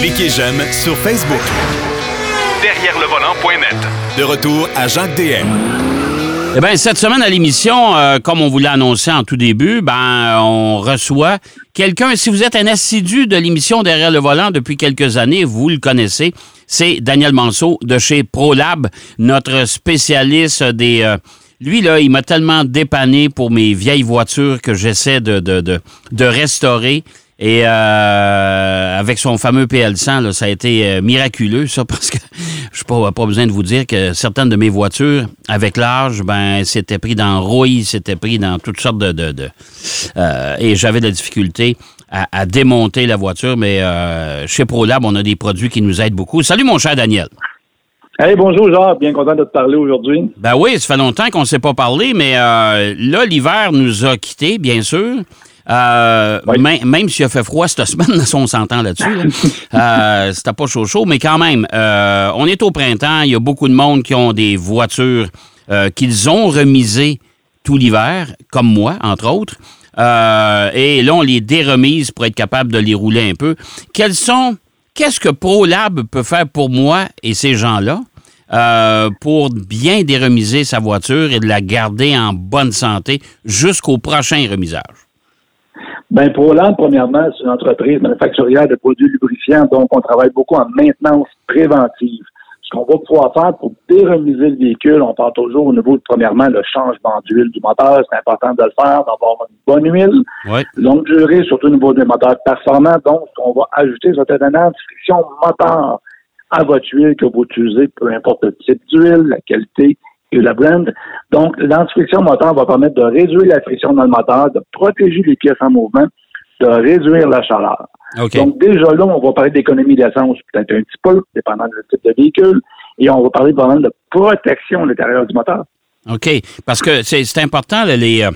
Cliquez j'aime sur Facebook. Derrière le volant.net. De retour à Jacques DM. Eh bien, cette semaine à l'émission, euh, comme on vous l'a annoncé en tout début, ben, on reçoit quelqu'un. Si vous êtes un assidu de l'émission Derrière le volant depuis quelques années, vous le connaissez. C'est Daniel Manceau de chez ProLab, notre spécialiste des. euh, lui, là, il m'a tellement dépanné pour mes vieilles voitures que j'essaie de, de, de, de restaurer. Et euh, avec son fameux PL100, là, ça a été euh, miraculeux, ça, parce que je n'ai pas, pas besoin de vous dire que certaines de mes voitures, avec l'âge, ben, c'était pris dans rouille, c'était pris dans toutes sortes de... de, de- euh, et j'avais de la difficulté à, à démonter la voiture, mais euh, chez ProLab, on a des produits qui nous aident beaucoup. Salut, mon cher Daniel. Hey, bonjour, Jacques. Bien content de te parler aujourd'hui. Ben oui, ça fait longtemps qu'on ne s'est pas parlé, mais euh, là, l'hiver nous a quittés, bien sûr. Euh, Oui. même- même s'il a fait froid cette semaine, on s'entend là-dessus. là. Euh, C'était pas chaud chaud, mais quand même, euh, on est au printemps. Il y a beaucoup de monde qui ont des voitures euh, qu'ils ont remisées tout l'hiver, comme moi, entre autres. Euh, et là, on les déremise pour être capable de les rouler un peu. Quels sont, qu'est-ce que ProLab peut faire pour moi et ces gens-là euh, pour bien déremiser sa voiture et de la garder en bonne santé jusqu'au prochain remisage? Ben, ProLab, premièrement, c'est une entreprise manufacturière de produits lubrifiants, donc on travaille beaucoup en maintenance préventive. Ce qu'on va pouvoir faire pour déremiser le véhicule, on parle toujours au niveau de, premièrement, le changement d'huile du moteur. C'est important de le faire, d'avoir une bonne huile, Oui. longue durée, surtout au niveau des moteurs performants. Donc, on va ajouter cette année friction moteur à votre huile que vous utilisez, peu importe le type d'huile, la qualité la brand. Donc, l'antifriction moteur va permettre de réduire la friction dans le moteur, de protéger les pièces en mouvement, de réduire la chaleur. Donc, déjà là, on va parler d'économie d'essence peut-être un petit peu, dépendant du type de véhicule, et on va parler vraiment de protection à l'intérieur du moteur. OK. Parce que c'est important, là, les. euh,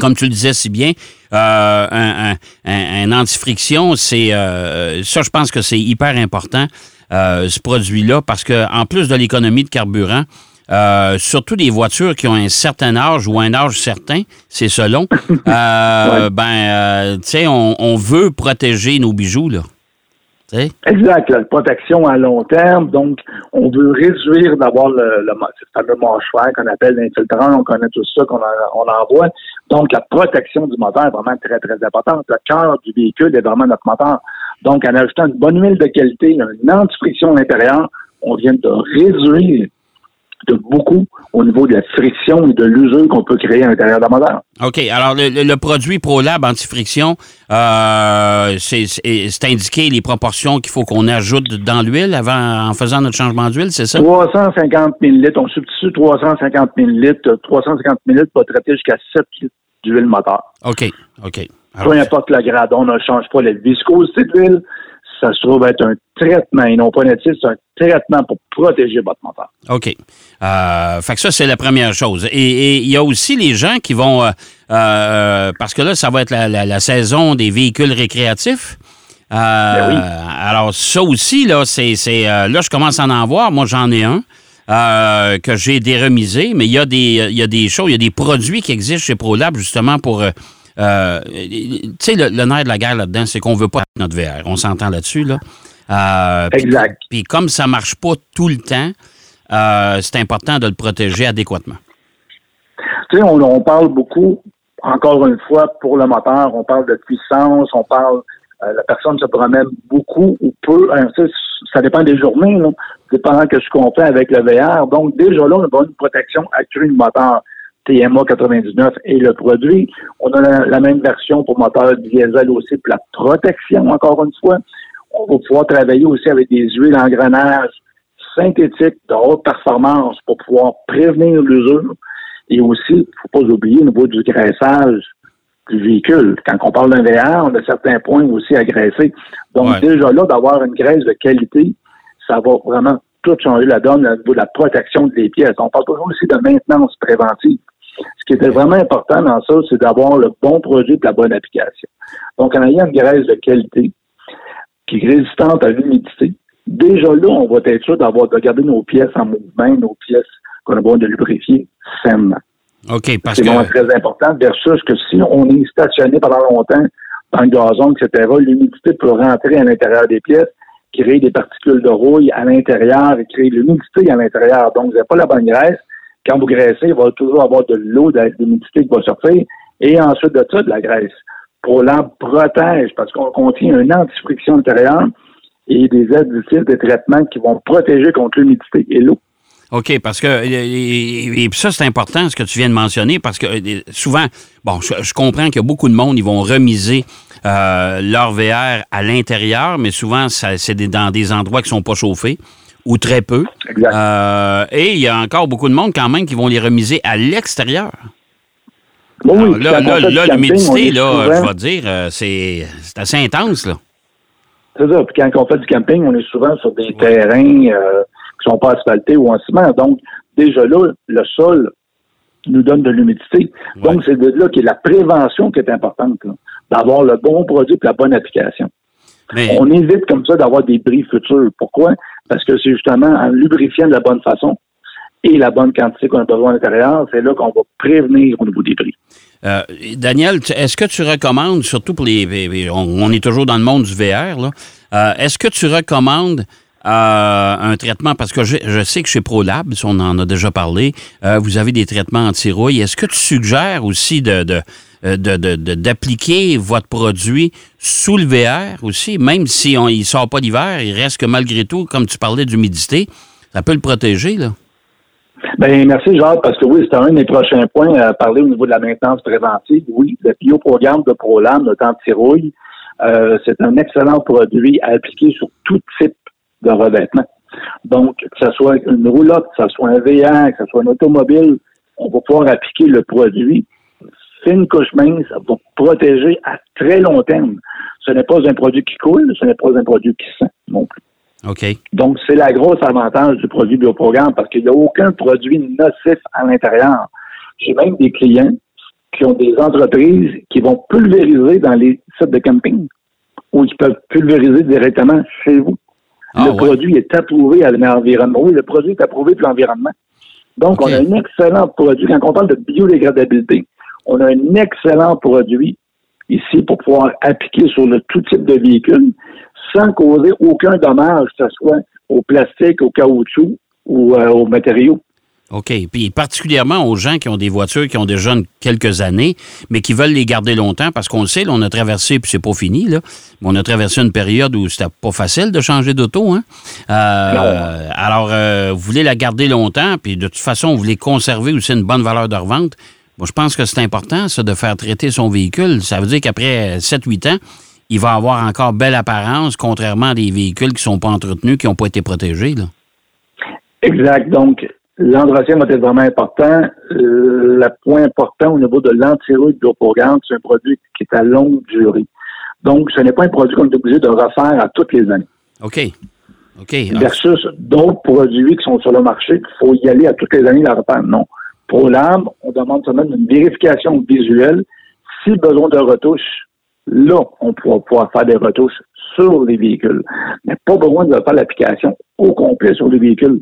comme tu le disais si bien, euh, un, un, un- un antifriction, c'est euh, ça, je pense que c'est hyper important, euh, ce produit-là, parce que en plus de l'économie de carburant, euh, surtout des voitures qui ont un certain âge ou un âge certain, c'est selon, euh, ben, euh, tu sais, on, on veut protéger nos bijoux, là. Exact, la protection à long terme. Donc, on veut réduire d'avoir le, le, ce fameux mâchoire qu'on appelle l'infiltrant. On connaît tout ça qu'on en- on envoie. Donc, la protection du moteur est vraiment très, très importante. Le cœur du véhicule est vraiment notre moteur. Donc, en ajoutant une bonne huile de qualité, une antifriction à l'intérieur, on vient de réduire de beaucoup au niveau de la friction et de l'usure qu'on peut créer à l'intérieur d'un moteur. OK. Alors, le, produit ProLab antifriction, euh, c'est indiqué les proportions qu'il faut qu'on ajoute dans l'huile avant, en faisant notre changement d'huile, c'est ça? 350 millilitres, on substitue 350 millilitres. 350 millilitres va traiter jusqu'à 7 litres d'huile moteur. OK. OK. Alors, Peu importe le grade, on ne change pas la viscosité de l'huile. Ça se trouve être un traitement et non pas un c'est un traitement pour protéger votre moteur. OK. Euh, fait que ça, c'est la première chose. Et il y a aussi les gens qui vont... euh, euh, parce que là, ça va être la, la- la saison des véhicules récréatifs. Ben oui. Alors, ça aussi, là, c'est... là, je commence à en voir. Moi, j'en ai un. euh, que j'ai déremisé, mais il y a des il y a des choses, il y a des produits qui existent chez ProLab justement pour euh, tu sais le, le nerf de la guerre là-dedans, c'est qu'on veut pas notre VR. On s'entend là-dessus là. Euh, Exact. Puis comme ça marche pas tout le temps, euh, c'est important de le protéger adéquatement. Tu sais, on, on parle beaucoup, encore une fois, pour le moteur, on parle de puissance, on parle, euh, la personne se promène beaucoup ou peu, hein, ça dépend des journées, là, dépendant que ce qu'on fait avec le VR. Donc, déjà là, on a une protection accrue du moteur TMA 99 et le produit. On a la, la même version pour moteur diesel aussi pour la protection, encore une fois. On va pouvoir travailler aussi avec des huiles engrenages synthétiques de haute performance pour pouvoir prévenir l'usure. Et aussi, il ne faut pas oublier au niveau du graissage du véhicule. Quand on parle d'un VR, on a certains points aussi à graisser. Donc, Ouais. déjà là, d'avoir une graisse de qualité, ça va vraiment tout changer la donne au niveau de la protection des pièces. On parle toujours aussi de maintenance préventive. Ce qui était vraiment important dans ça, c'est d'avoir le bon produit et la bonne application. Donc, en ayant une graisse de qualité qui est résistante à l'humidité, déjà là, on va être sûr d'avoir de garder nos pièces en mouvement, nos pièces qu'on a besoin de lubrifier sainement. OK, parce C'est que vraiment très important versus que si on est stationné pendant longtemps dans le gazon, etc., l'humidité peut rentrer à l'intérieur des pièces, créer des particules de rouille à l'intérieur et créer de l'humidité à l'intérieur. Donc, vous n'avez pas la bonne graisse. Quand vous graissez, il va toujours avoir de l'eau, de l'humidité qui va sortir, et ensuite de ça, de la graisse. ProLab protège parce qu'on contient une antifriction intérieure et des additifs de traitement qui vont protéger contre l'humidité et l'eau. OK, parce que et, ça, c'est important ce que tu viens de mentionner, parce que souvent, bon, je, comprends qu'il y a beaucoup de monde, ils vont remiser euh, leur VR à l'intérieur, mais souvent, c'est dans des endroits qui sont pas chauffés ou très peu. Exact. Euh, et il y a encore beaucoup de monde quand même qui vont les remiser à l'extérieur. oui, là, là, l'humidité, là, je vais dire, euh, c'est assez intense, là. C'est ça. Puis quand on fait du camping, on est souvent sur des terrains euh, qui sont pas asphaltés ou en ciment. Donc, déjà là, le sol nous donne de l'humidité. Donc, c'est de là que la prévention qui est importante, d'avoir le bon produit et la bonne application. On évite comme ça d'avoir des bris futurs. Pourquoi? Parce que c'est justement en lubrifiant de la bonne façon et la bonne quantité qu'on a besoin à l'intérieur, c'est là qu'on va prévenir au niveau des bris. Euh, Daniel, est-ce que tu recommandes, surtout pour les... On, est toujours dans le monde du VR, là. Euh, est-ce que tu recommandes euh, un traitement, parce que je, sais que chez ProLab, on en a déjà parlé, vous avez des traitements anti-rouille. Est-ce que tu suggères aussi de, d'appliquer votre produit sous le VR aussi, même si on, il sort pas l'hiver, il reste que malgré tout, comme tu parlais d'humidité, ça peut le protéger, là? Ben merci, Jacques, parce que oui, c'est un des prochains points à parler au niveau de la maintenance préventive. Oui, le bioprogramme de ProLam, le anti-rouille, euh, c'est un excellent produit à appliquer sur tout type de revêtement. Donc, que ce soit une roulotte, que ce soit un VR, que ce soit un automobile, on va pouvoir appliquer le produit. Une couche mince, ça va protéger à très long terme. Ce n'est pas un produit qui coule, ce n'est pas un produit qui sent non plus. Donc, c'est la grosse avantage du produit bioprogramme parce qu'il n'y a aucun produit nocif à l'intérieur. J'ai même des clients qui ont des entreprises qui vont pulvériser dans les sites de camping ou qui peuvent pulvériser directement chez vous. Ah le produit est approuvé à l'environnement. Oui, le produit est approuvé pour l'environnement. Donc, on a un excellent produit. Quand on parle de biodégradabilité, on a un excellent produit ici pour pouvoir appliquer sur le tout type de véhicule sans causer aucun dommage, que ce soit au plastique, au caoutchouc ou euh, aux matériaux. OK. Puis particulièrement aux gens qui ont des voitures qui ont déjà quelques années, mais qui veulent les garder longtemps, parce qu'on le sait, on a traversé, puis c'est pas fini, là, mais on a traversé une période où c'était pas facile de changer d'auto. Hein? Euh, alors, euh, vous voulez la garder longtemps, puis de toute façon, vous voulez conserver aussi une bonne valeur de revente. Moi, je pense que c'est important, ça, de faire traiter son véhicule. Ça veut dire qu'après 7-8 ans, il va avoir encore belle apparence, contrairement à des véhicules qui ne sont pas entretenus, qui n'ont pas été protégés. Là. Exact. Donc, l'entretien va être vraiment important. Euh, le point important au niveau de l'antirouille de l'eau c'est un produit qui est à longue durée. Donc, ce n'est pas un produit qu'on est obligé de refaire à toutes les années. OK. OK. Versus d'autres produits qui sont sur le marché, qu'il faut y aller à toutes les années la refaire. Non. L'âme, on demande seulement une vérification visuelle. Si besoin de retouche, Là, on pourra pouvoir faire des retouches sur les véhicules, mais pas besoin de faire l'application au complet sur les véhicules.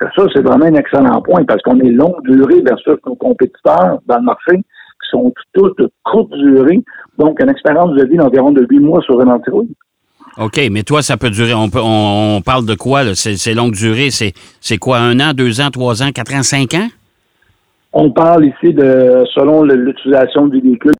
ça, c'est vraiment un excellent point parce qu'on est longue durée versus nos compétiteurs dans le marché qui sont tous de courte durée, donc une expérience de vie d'environ de 8 mois sur un antirouille. OK, mais toi, ça peut durer. On, on, parle de quoi? C'est longue durée. C'est quoi? Un an, deux ans, trois ans, quatre ans, cinq ans? On parle ici de, selon l'utilisation du véhicule,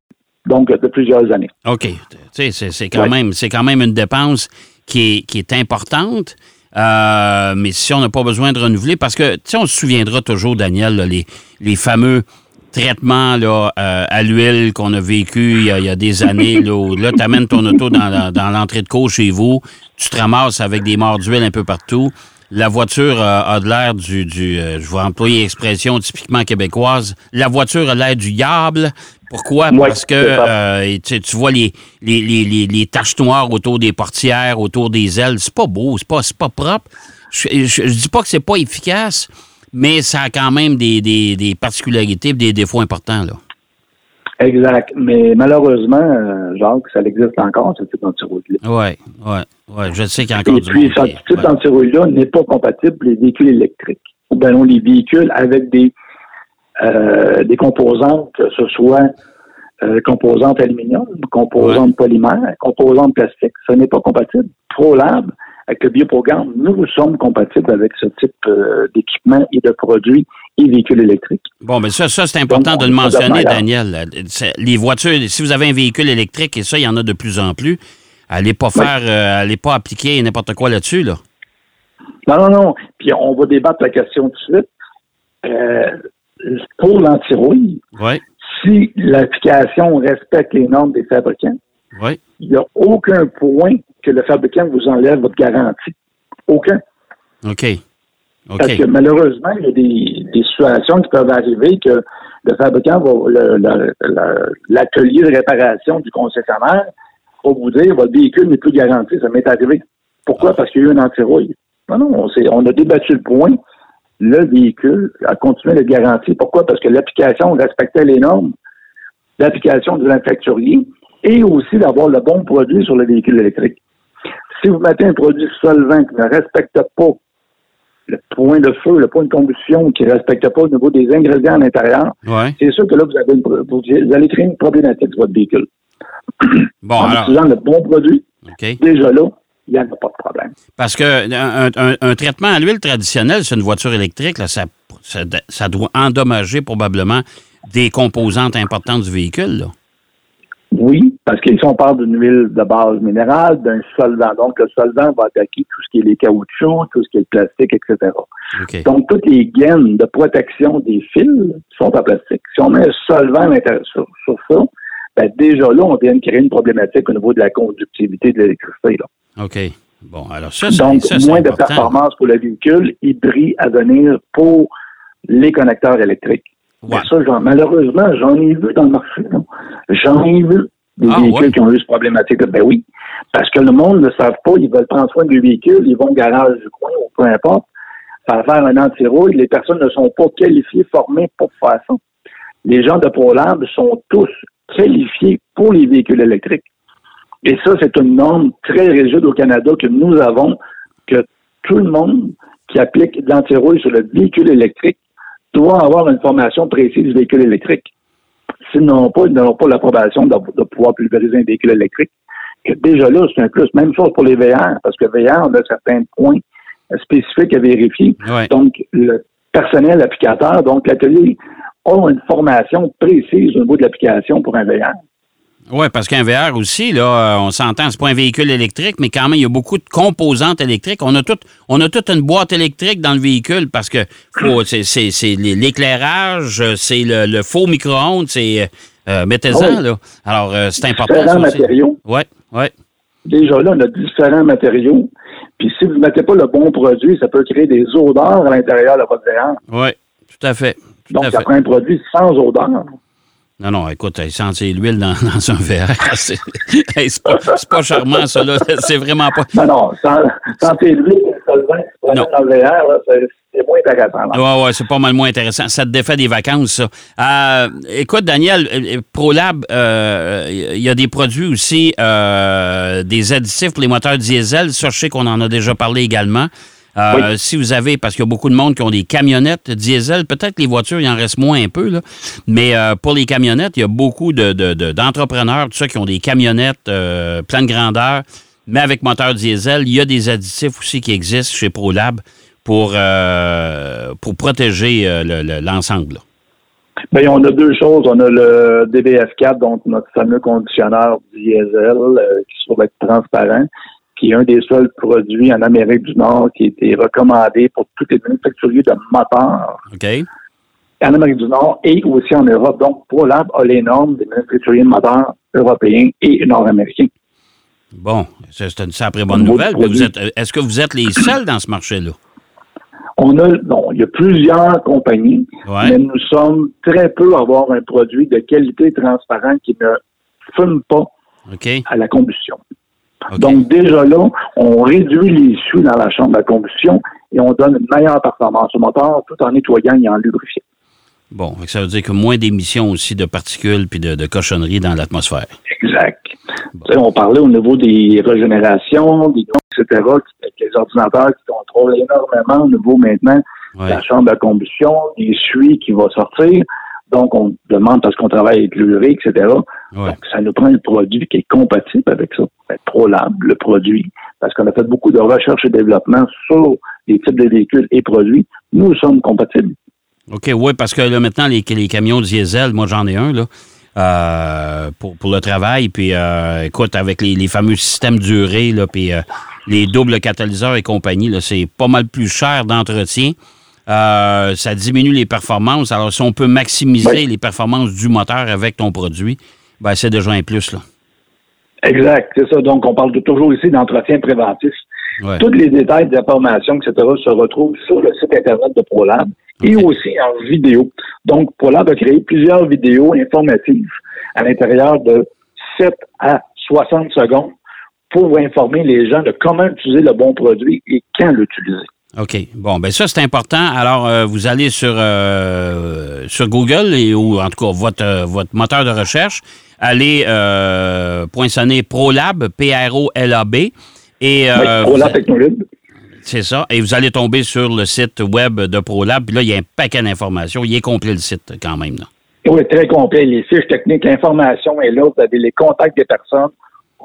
donc de plusieurs années. OK. C'est quand, même, quand même une dépense qui est, qui est importante. Euh, mais si on n'a pas besoin de renouveler, parce que, tu sais, on se souviendra toujours, Daniel, les, les fameux traitements là, euh, à l'huile qu'on a vécu il y a, des années. Là, là tu amènes ton auto dans, dans l'entrée de cour chez vous, tu te ramasses avec des morts d'huile un peu partout. La voiture a de l'air du, du je vais employer l'expression typiquement québécoise, la voiture a l'air du diable, pourquoi? Parce que euh, tu, vois les, les, les, taches noires autour des portières, autour des ailes. C'est pas beau, c'est pas, pas propre. Je, je, dis pas que c'est pas efficace, mais ça a quand même des, des, des particularités des défauts importants. Là. Exact. Mais malheureusement, euh, Jacques, ça existe encore, ce type d'antirouille-là. Oui, oui, oui. Je sais qu'il y a encore Et puis, ce type d'antirouille-là n'est pas compatible pour les véhicules électriques. Ou bien non, les véhicules avec des euh, des composantes, que ce soit euh, composantes aluminium, composantes polymères, composantes plastique. Ce n'est pas compatible. ProLab, avec le bioprogramme, nous sommes compatibles avec ce type euh, d'équipement et de produits et véhicules électriques. Bon, mais ça, ça c'est important Donc, de le mentionner. Daniel. Les voitures, si vous avez un véhicule électrique, et ça, il y en a de plus en plus, allez pas Oui. faire, euh, allez pas appliquer n'importe quoi là-dessus, là. Non, non, non. Puis on va débattre la question tout de suite. Euh, pour l'antirouille, Oui, si l'application respecte les normes des fabricants, oui. il n'y a aucun point que le fabricant vous enlève votre garantie. Aucun. OK. Parce que malheureusement, il y a des, des situations qui peuvent arriver que le fabricant va, l'atelier de réparation du concessionnaire va vous dire votre véhicule n'est plus garanti. Ça m'est arrivé. Pourquoi? Parce qu'il y a eu un antirouille. Non, non, on, on a débattu le point. Le véhicule a continué d'être garanti. Pourquoi? Parce que l'application respectait les normes d'application du manufacturier et aussi d'avoir le bon produit sur le véhicule électrique. Si vous mettez un produit solvant qui ne respecte pas le point de feu, le point de combustion qui ne respecte pas au niveau des ingrédients à l'intérieur, Ouais. c'est sûr que là, vous, avez une vous allez créer une problématique sur votre véhicule. Bon, en alors, utilisant le bon produit, déjà là, il n'y a pas de problème. Parce que un, un- un traitement à l'huile traditionnel, c'est une voiture électrique, là, ça, ça, ça doit endommager probablement des composantes importantes du véhicule, là. Oui, parce que si on parle d'une huile de base minérale, d'un solvant, donc le solvant va attaquer tout ce qui est les caoutchoucs, tout ce qui est le plastique, etc. Donc, toutes les gaines de protection des fils sont en plastique. Si on met un solvant sur, sur ça, ben déjà là, on vient de créer une problématique au niveau de la conductivité de l'électricité. là. OK. Bon, alors ça, c'est Donc, ça, moins de performance pour le véhicule bris à venir pour les connecteurs électriques. Ouais. Mais ça, malheureusement, j'en ai vu dans le marché. J'en ai vu des Ah, véhicules ouais? qui ont eu cette problématique. Ben oui, parce que le monde ne savent pas, ils veulent prendre soin du véhicule, ils vont au garage du coin ou peu importe, faire faire un anti-rouille. Les personnes ne sont pas qualifiées, formées pour faire ça. Les gens de ProLab sont tous qualifiés pour les véhicules électriques. Et ça, c'est une norme très rigide au Canada que nous avons, que tout le monde qui applique de l'antirouille sur le véhicule électrique doit avoir une formation précise du véhicule électrique. S'ils n'ont pas, ils n'auront pas l'approbation de, de pouvoir pulvériser un véhicule électrique. Que déjà là, c'est un plus. Même chose pour les VR, parce que VR, on a certains points spécifiques à vérifier. Ouais. Donc, le personnel applicateur, donc l'atelier, a une formation précise au niveau de l'application pour un VR. Oui, parce qu'un VR aussi, là, euh, on s'entend, c'est pas un véhicule électrique, mais quand même, il y a beaucoup de composantes électriques. On a toute, on a toute une boîte électrique dans le véhicule parce que c'est, c'est- c'est l'é- l'éclairage, euh, c'est le, le faux micro-ondes, c'est euh, mettez-en, Ah oui. là. Alors, euh, c'est important. Différents ça aussi. matériaux. Oui, oui. Déjà là, on a différents matériaux. Puis si vous ne mettez pas le bon produit, ça peut créer des odeurs à l'intérieur de votre VR. Oui, tout à fait. Donc, ça prend un produit sans odeur. Non, non, écoute, sentir l'huile dans, dans un VR, c'est, hey, pas, charmant, ça, là. C'est vraiment pas. Non, non, tes l'huile, dans le VR, là, c'est moins intéressant. Oui, oui, c'est pas mal moins intéressant. Ça te défait des vacances, ça. Euh, écoute, Daniel, euh, ProLab, euh, il y a des produits aussi, euh, des additifs pour les moteurs diesel. Ça, je sais qu'on en a déjà parlé également. Euh, Si vous avez, parce qu'il y a beaucoup de monde qui ont des camionnettes diesel, peut-être que les voitures, il en reste moins un peu, là. mais euh, pour les camionnettes, il y a beaucoup de- de- de- d'entrepreneurs, tout ça, qui ont des camionnettes euh, pleine grandeur, mais avec moteur diesel. Il y a des additifs aussi qui existent chez ProLab pour, euh, pour protéger le- le- l'ensemble. Bien, on a deux choses. On a le DBF4, donc notre fameux conditionneur diesel euh, qui se trouve être transparent, qui est un des seuls produits en Amérique du Nord qui a été recommandé pour tous les manufacturiers de moteurs OK? en Amérique du Nord et aussi en Europe. Donc, ProLab a les normes des manufacturiers de moteurs européens et nord-américains. Bon, c'est une sacrée bonne nouvelle. Est-ce que vous êtes les seuls dans ce marché-là? On a, bon, il y a plusieurs compagnies, Ouais. mais nous sommes très peu à avoir un produit de qualité transparent qui ne fume pas à la combustion. Donc, déjà là, on réduit les suies dans la chambre à combustion et on donne une meilleure performance au moteur tout en nettoyant et en lubrifiant. Bon, ça veut dire que moins d'émissions aussi de particules puis de, de cochonneries dans l'atmosphère. Exact. On parlait au niveau des régénérations, des etc., qui- avec les ordinateurs qui contrôlent énormément au niveau maintenant Ouais. la chambre à combustion, des suies qui vont sortir. Donc, on demande parce qu'on travaille avec l'urée, etc. Donc, ça nous prend un produit qui est compatible avec ça. ProLab, le produit, parce qu'on a fait beaucoup de recherche et développement sur les types de véhicules et produits. Nous sommes compatibles. OK, oui, parce que là, maintenant, les, les camions diesel, moi, j'en ai un, là. Euh, pour, pour, le travail. Puis, euh, écoute, avec les, les, fameux systèmes durés, là, puis euh, les doubles catalyseurs et compagnie, là, c'est pas mal plus cher d'entretien. Euh, ça diminue les performances. Alors, si on peut maximiser les performances du moteur avec ton produit, ben, c'est déjà un plus. Là. Exact, c'est ça. Donc, on parle de, toujours ici d'entretien préventif. Ouais. Tous les détails d'informations, etc., se retrouvent sur le site Internet de ProLab et aussi en vidéo. Donc, ProLab a créé plusieurs vidéos informatives à l'intérieur de 7 à 60 secondes pour informer les gens de comment utiliser le bon produit et quand l'utiliser. OK. Bon, ben ça, c'est important. Alors, euh, vous allez sur, euh, sur Google et, ou en tout cas votre, euh, votre moteur de recherche. Allez poinçonner ProLab, P-R-O-L-A-B. Et, oui, ProLab Technolib. C'est ça. Et vous allez tomber sur le site web de ProLab. Puis là, il y a un paquet d'informations. Il est complet, le site, quand même. Là. Oui, très complet. Les fiches techniques, l'information est là. Vous avez les contacts des personnes.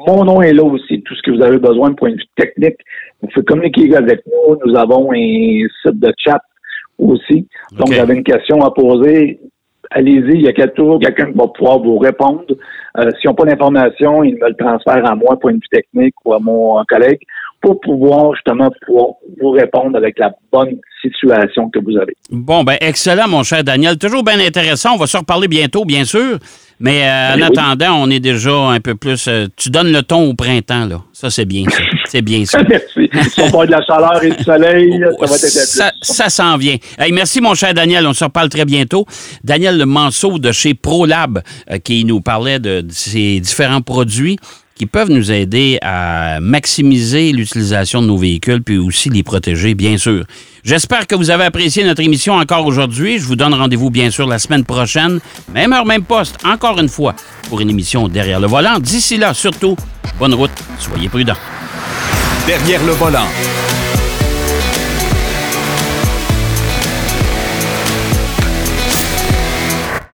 Mon nom est là aussi, tout ce que vous avez besoin de point de vue technique. Vous pouvez communiquer avec nous. Nous avons un site de chat aussi. Donc, vous avez une question à poser. Allez-y, il y a toujours quelqu'un qui va pouvoir vous répondre. Euh, S'ils n'ont pas d'informations, ils me le transfèrent à moi, point de vue technique, ou à mon collègue, pour pouvoir justement pouvoir vous répondre avec la bonne situation que vous avez. Bon, ben excellent, mon cher Daniel. Toujours bien intéressant. On va se reparler bientôt, bien sûr. Mais euh, en oui. attendant, on est déjà un peu plus. Euh, tu donnes le ton au printemps, là. Ça, c'est bien, ça. C'est bien, ça. merci. Si on parle de la chaleur et du soleil, ça va être Ça, ça s'en vient. Hey, merci, mon cher Daniel. On se reparle très bientôt. Daniel Manceau de chez ProLab, euh, qui nous parlait de, de ces différents produits qui peuvent nous aider à maximiser l'utilisation de nos véhicules, puis aussi les protéger, bien sûr. J'espère que vous avez apprécié notre émission encore aujourd'hui. Je vous donne rendez-vous, bien sûr, la semaine prochaine, même heure, même poste, encore une fois, pour une émission Derrière le volant. D'ici là, surtout, bonne route, soyez prudents. Derrière le volant.